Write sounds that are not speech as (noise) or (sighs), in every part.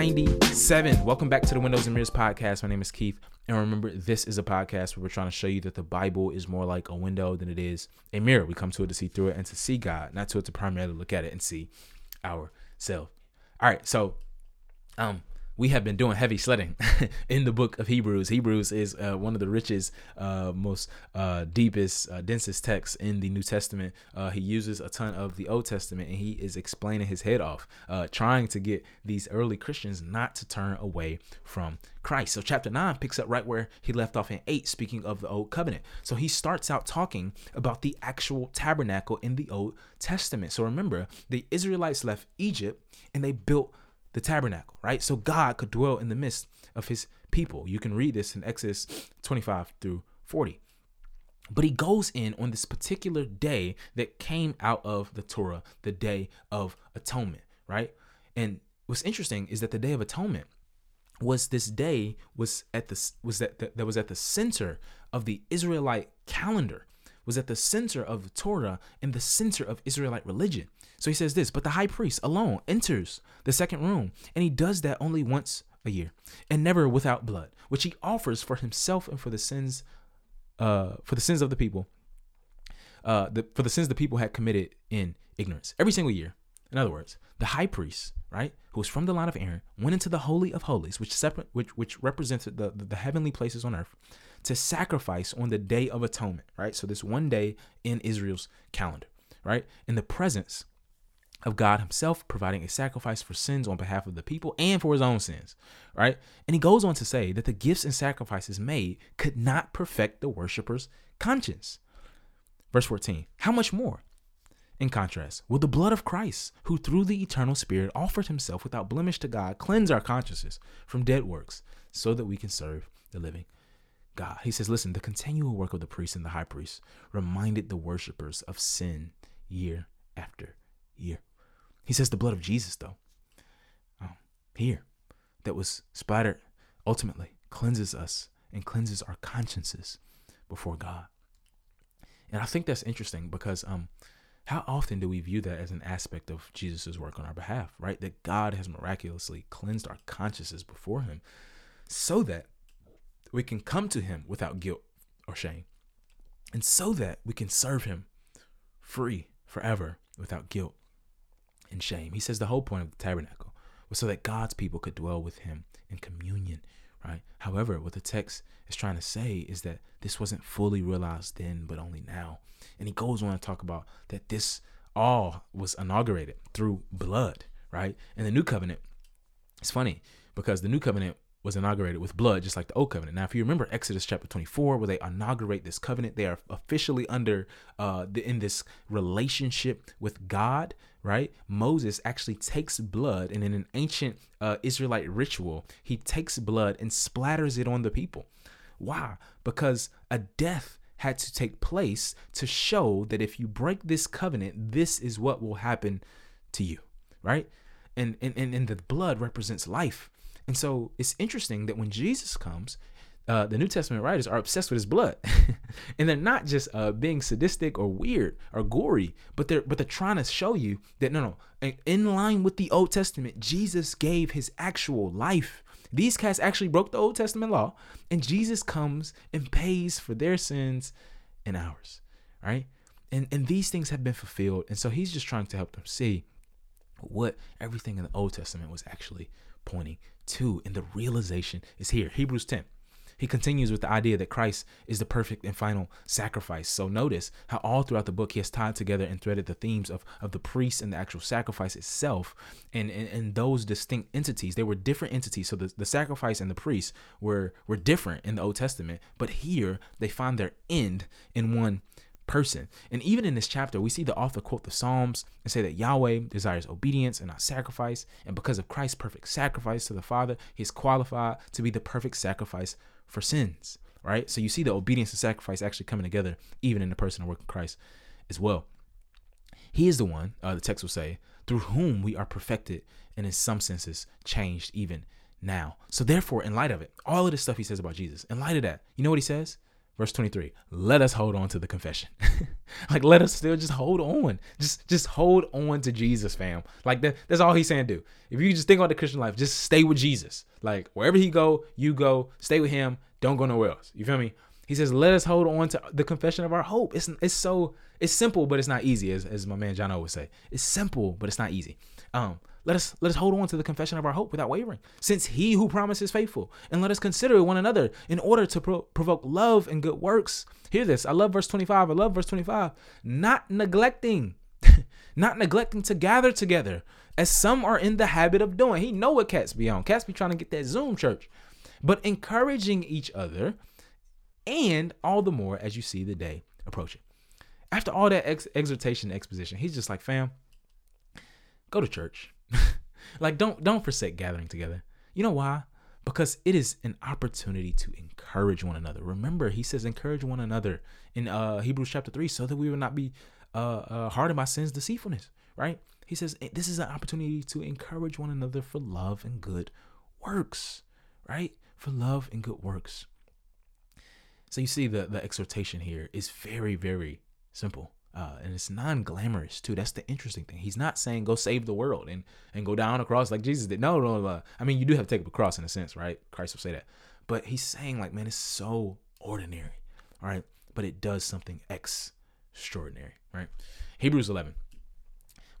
97. Welcome back to the Windows and Mirrors podcast. My name is Keith. And remember, this is a podcast where we're trying to show you that the Bible is more like a window than it is a mirror. We come to it to see through it and to see God, not to it to primarily look at it and see ourselves. All right, so um we have been doing heavy sledding (laughs) in the book of Hebrews. Hebrews is uh, one of the richest, uh, most uh, deepest, uh, densest texts in the New Testament. Uh, he uses a ton of the Old Testament and he is explaining his head off, uh, trying to get these early Christians not to turn away from Christ. So, chapter 9 picks up right where he left off in 8, speaking of the Old Covenant. So, he starts out talking about the actual tabernacle in the Old Testament. So, remember, the Israelites left Egypt and they built the tabernacle, right? So God could dwell in the midst of his people. You can read this in Exodus 25 through 40. But he goes in on this particular day that came out of the Torah, the day of atonement, right? And what's interesting is that the day of atonement was this day was at the was that that was at the center of the Israelite calendar, was at the center of the Torah and the center of Israelite religion. So he says this, but the high priest alone enters the second room, and he does that only once a year, and never without blood, which he offers for himself and for the sins, uh, for the sins of the people, uh, the, for the sins the people had committed in ignorance every single year. In other words, the high priest, right, who was from the line of Aaron, went into the holy of holies, which separate, which which represented the, the, the heavenly places on earth, to sacrifice on the day of atonement, right? So this one day in Israel's calendar, right, in the presence of God Himself providing a sacrifice for sins on behalf of the people and for His own sins, right? And he goes on to say that the gifts and sacrifices made could not perfect the worshiper's conscience. Verse 14, how much more? In contrast, will the blood of Christ, who through the eternal Spirit offered himself without blemish to God, cleanse our consciences from dead works so that we can serve the living God? He says, listen, the continual work of the priest and the high priest reminded the worshippers of sin year after year. He says the blood of Jesus, though, um, here, that was splattered, ultimately cleanses us and cleanses our consciences before God. And I think that's interesting because um, how often do we view that as an aspect of Jesus' work on our behalf, right? That God has miraculously cleansed our consciences before Him so that we can come to Him without guilt or shame, and so that we can serve Him free forever without guilt and shame. He says the whole point of the tabernacle was so that God's people could dwell with him in communion, right? However, what the text is trying to say is that this wasn't fully realized then, but only now. And he goes on to talk about that this all was inaugurated through blood, right? And the new covenant, it's funny because the new covenant was inaugurated with blood, just like the old covenant. Now, if you remember Exodus chapter 24, where they inaugurate this covenant, they are officially under uh, the, in this relationship with God, right? Moses actually takes blood, and in an ancient uh, Israelite ritual, he takes blood and splatters it on the people. Why? Because a death had to take place to show that if you break this covenant, this is what will happen to you, right? And and and, and the blood represents life. And so it's interesting that when Jesus comes, uh, the New Testament writers are obsessed with his blood, (laughs) and they're not just uh, being sadistic or weird or gory, but they're but they're trying to show you that no, no, in line with the Old Testament, Jesus gave his actual life. These cats actually broke the Old Testament law, and Jesus comes and pays for their sins and ours, right? And and these things have been fulfilled, and so he's just trying to help them see what everything in the Old Testament was actually pointing to, and the realization is here. Hebrews 10. He continues with the idea that Christ is the perfect and final sacrifice. So notice how all throughout the book he has tied together and threaded the themes of, of the priest and the actual sacrifice itself and, and, and those distinct entities. They were different entities. So the, the sacrifice and the priest were were different in the Old Testament, but here they find their end in one person. And even in this chapter, we see the author quote the Psalms and say that Yahweh desires obedience and not sacrifice. And because of Christ's perfect sacrifice to the Father, he's qualified to be the perfect sacrifice for sins, right? So you see the obedience and sacrifice actually coming together, even in the person of work of Christ as well. He is the one, uh, the text will say, through whom we are perfected and in some senses changed even now. So therefore, in light of it, all of this stuff he says about Jesus, in light of that, you know what he says? Verse 23 let us hold on to the confession. (laughs) Like let us still just hold on. Just just hold on to jesus fam. Like that that's all he's saying do. If you just think about the christian life just stay with jesus. Like wherever he go you go. Stay with him. Don't go nowhere else. You feel me? He says let us hold on to the confession of our hope. It's it's so it's simple but it's not easy as, as my man john would say. It's simple but it's not easy um let us let us hold on to the confession of our hope without wavering, since he who promises is faithful. And let us consider one another in order to pro- provoke love and good works. Hear this. I love verse 25. I love verse 25. Not neglecting, (laughs) not neglecting to gather together, as some are in the habit of doing. He know what cats be on. Cats be trying to get that Zoom church. But encouraging each other, and all the more as you see the day approaching. After all that ex- exhortation exposition, he's just like, fam, go to church (laughs) like don't don't forsake gathering together. You know why? Because it is an opportunity to encourage one another. Remember, he says encourage one another in uh, Hebrews chapter 3 so that we will not be uh, uh, hardened by sin's deceitfulness, right? He says this is an opportunity to encourage one another for love and good works, right? For love and good works. So you see the the exhortation here is very very simple. Uh, and it's non-glamorous too. That's the interesting thing. He's not saying go save the world and and go down a cross like Jesus did. No, no, no. I mean, you do have to take up a cross in a sense, right? Christ will say that, but he's saying like, man, it's so ordinary, all right, but it does something extraordinary, right? Hebrews 11.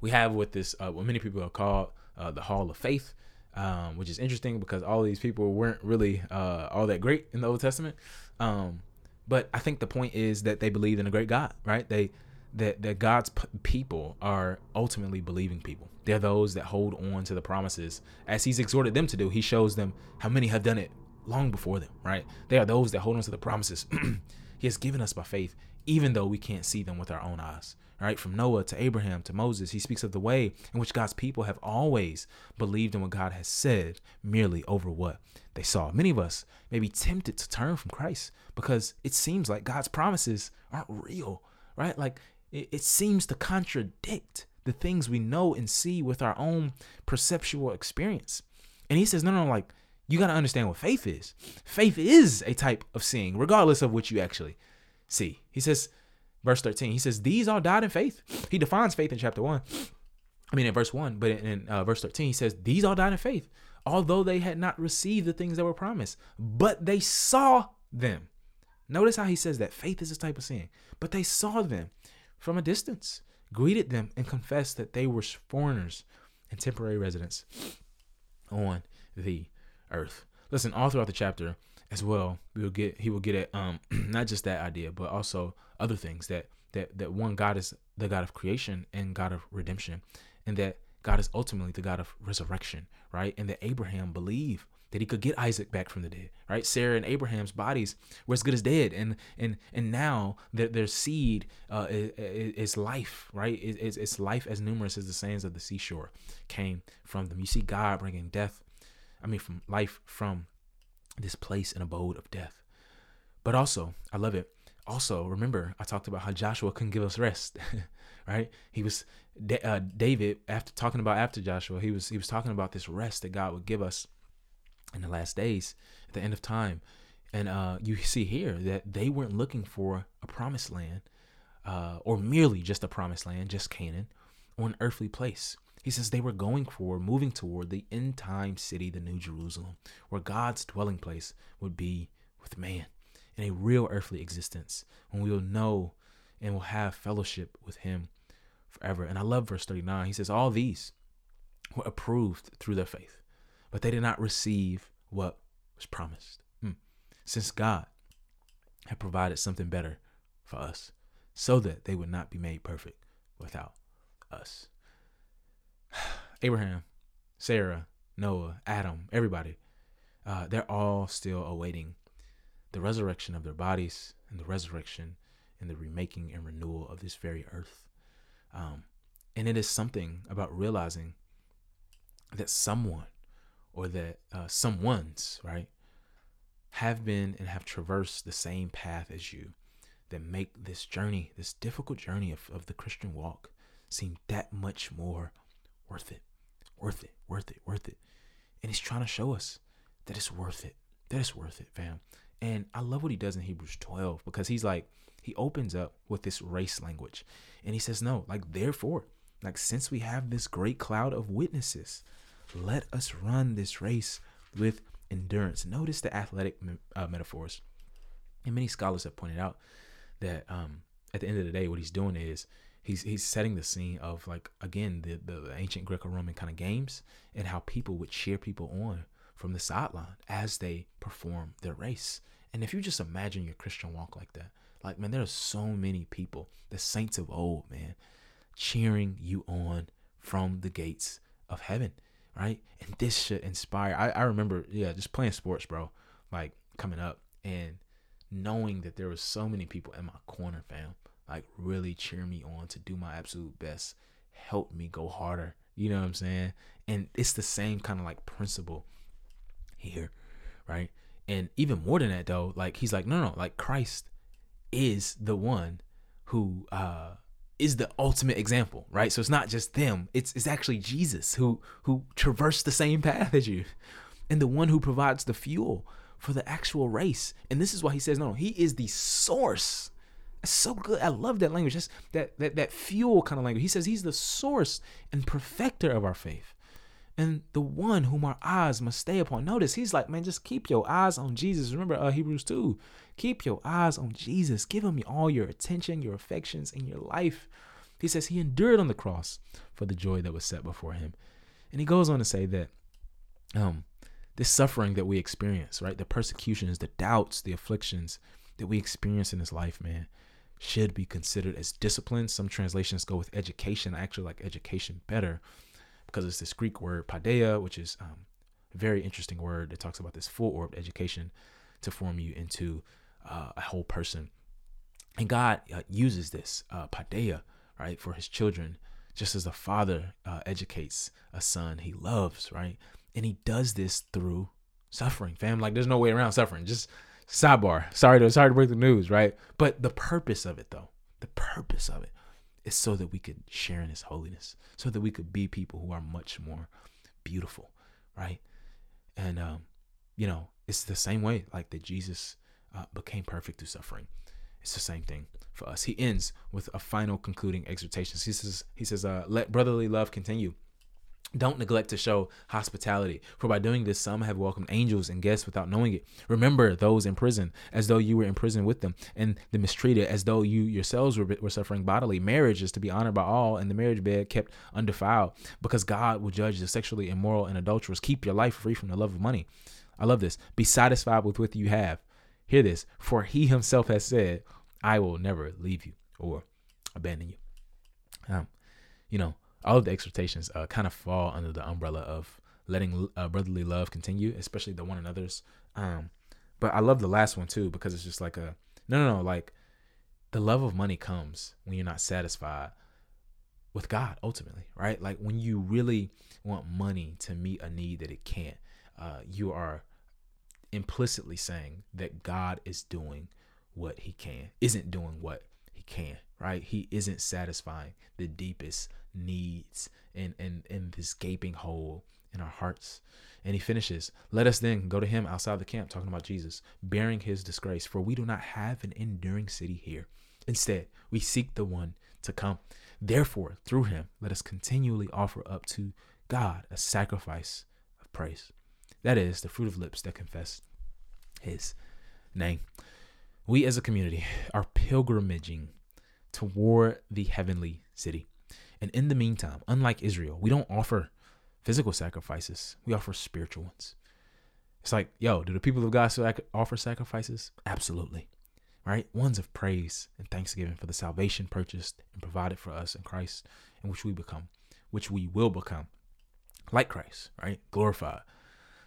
We have what this uh, what many people have called uh, the Hall of Faith, um, which is interesting because all these people weren't really uh, all that great in the Old Testament. Um, but I think the point is that they believed in a great God, right? They that that God's p- people are ultimately believing people. They're those that hold on to the promises as He's exhorted them to do. He shows them how many have done it long before them. Right? They are those that hold on to the promises (clears throat) He has given us by faith, even though we can't see them with our own eyes. Right? From Noah to Abraham to Moses, He speaks of the way in which God's people have always believed in what God has said, merely over what they saw. Many of us may be tempted to turn from Christ because it seems like God's promises aren't real right? Like it, it seems to contradict the things we know and see with our own perceptual experience. And he says, no, no, like you got to understand what faith is. Faith is a type of seeing, regardless of what you actually see. He says, verse 13, he says, These all died in faith. He defines faith in chapter 1. I mean, in verse 1, but in, uh, verse 13, he says, These all died in faith, although they had not received the things that were promised, but they saw them. Notice how he says that faith is a type of seeing, but they saw them from a distance, greeted them, and confessed that they were foreigners and temporary residents on the earth. Listen, all throughout the chapter as well, we will get he will get at um (clears throat) not just that idea, but also other things that that that one God is the God of creation and God of redemption, and that God is ultimately the God of resurrection, right? And that Abraham believed that he could get Isaac back from the dead, right? Sarah and Abraham's bodies were as good as dead, and and and now their their seed uh, is, is, life, right? It's, it's life as numerous as the sands of the seashore came from them. You see God bringing death, I mean, from life from this place and abode of death. But also, I love it. Also, remember I talked about how Joshua couldn't give us rest, (laughs) right? He was uh, David after talking about after Joshua. He was he was talking about this rest that God would give us in the last days, at the end of time. And uh, you see here that they weren't looking for a promised land uh, or merely just a promised land, just Canaan, or an earthly place. He says they were going for, moving toward the end time city, the New Jerusalem, where God's dwelling place would be with man in a real earthly existence, when we will know and will have fellowship with Him forever. And I love verse 39. He says, All these were approved through their faith but they did not receive what was promised. Hmm. Since God had provided something better for us, so that they would not be made perfect without us. (sighs) Abraham, Sarah, Noah, Adam, everybody, uh, they're all still awaiting the resurrection of their bodies and the resurrection and the remaking and renewal of this very earth. Um, and it is something about realizing that someone or that uh, someone's right have been and have traversed the same path as you that make this journey this difficult journey of, of the christian walk seem that much more worth it worth it worth it worth it. And he's trying to show us that it's worth it that it's worth it fam. And I love what he does in Hebrews 12 because he's like, he opens up with this race language. And he says, no, like, therefore, like, since we have this great cloud of witnesses, let us run this race with endurance. Notice the athletic uh, metaphors. And many scholars have pointed out that um, at the end of the day, what he's doing is he's he's setting the scene of like again the the ancient Greco-Roman kind of games and how people would cheer people on from the sideline as they perform their race. And if you just imagine your Christian walk like that, like man, there are so many people, the saints of old, man, cheering you on from the gates of heaven, right? And this should inspire. I, I remember, yeah, just playing sports, bro, like coming up and knowing that there was so many people in my corner, fam, like really cheer me on to do my absolute best, help me go harder. You know what I'm saying? And it's the same kind of like principle here, right? And even more than that though, like he's like, no, no, like Christ is the one who uh is the ultimate example, right? So it's not just them; it's it's actually Jesus who who traversed the same path as you, and the one who provides the fuel for the actual race. And this is why he says, no, he is the source. It's so good. I love that language. Just that that that fuel kind of language. He says he's the source and perfecter of our faith. And the one whom our eyes must stay upon. Notice he's like, man, just keep your eyes on Jesus. Remember uh, Hebrews 2. Keep your eyes on Jesus. Give him all your attention, your affections, and your life. He says he endured on the cross for the joy that was set before him. And he goes on to say that um, this suffering that we experience, right? The persecutions, the doubts, the afflictions that we experience in this life, man, should be considered as discipline. Some translations go with education. I actually like education better because it's this Greek word paideia, which is um, a very interesting word that talks about this full orbed education to form you into uh, a whole person. And God uh, uses this uh, paideia, right, for his children, just as a father uh, educates a son he loves, right? And he does this through suffering, fam. Like there's no way around suffering. Just sidebar. Sorry to sorry to break the news, right? But the purpose of it though, the purpose of it is so that we could share in his holiness, so that we could be people who are much more beautiful, right? And um, you know, it's the same way like that Jesus uh, became perfect through suffering. It's the same thing for us. He ends with a final concluding exhortation. He says, he says, uh, let brotherly love continue. Don't neglect to show hospitality, for by doing this, some have welcomed angels and guests without knowing it. Remember those in prison, as though you were in prison with them, and the mistreated, as though you yourselves were, were suffering bodily. Marriage is to be honored by all, and the marriage bed kept undefiled, because God will judge the sexually immoral and adulterous. Keep your life free from the love of money. I love this. Be satisfied with what you have. Hear this, for He Himself has said, "I will never leave you or abandon you." Um, you know, all of the exhortations uh, kind of fall under the umbrella of letting uh, brotherly love continue, especially the one another's. Um, but I love the last one too because it's just like a no, no, no. Like the love of money comes when you're not satisfied with God ultimately, right? Like when you really want money to meet a need that it can't, uh, you are implicitly saying that God is doing what He can, isn't doing what can, right? He isn't satisfying the deepest needs and and in this gaping hole in our hearts. And he finishes, Let us then go to him outside the camp, talking about Jesus, bearing his disgrace, for we do not have an enduring city here. Instead, we seek the one to come. Therefore, through him, let us continually offer up to God a sacrifice of praise. That is the fruit of lips that confess his name. We as a community are pilgrimaging toward the heavenly city. And in the meantime, unlike Israel, we don't offer physical sacrifices, we offer spiritual ones. It's like, yo, do the people of God still offer sacrifices? Absolutely. Right? Ones of praise and thanksgiving for the salvation purchased and provided for us in Christ, in which we become, which we will become like Christ, right? Glorified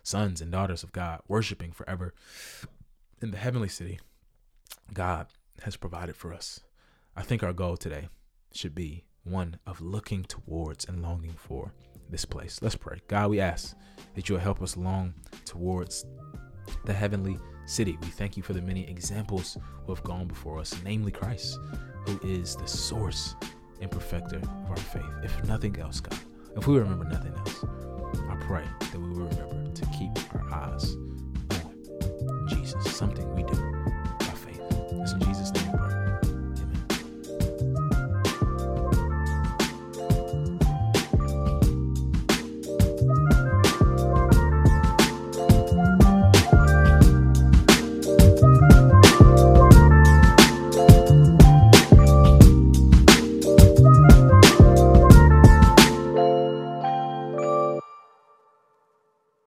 sons and daughters of God, worshiping forever in the heavenly city God has provided for us. I think our goal today should be one of looking towards and longing for this place. Let's pray. God, we ask that you'll help us long towards the heavenly city. We thank you for the many examples who have gone before us, namely Christ, who is the source and perfecter of our faith. If nothing else, God, if we remember nothing else, I pray that we will remember to keep our eyes on Jesus. Some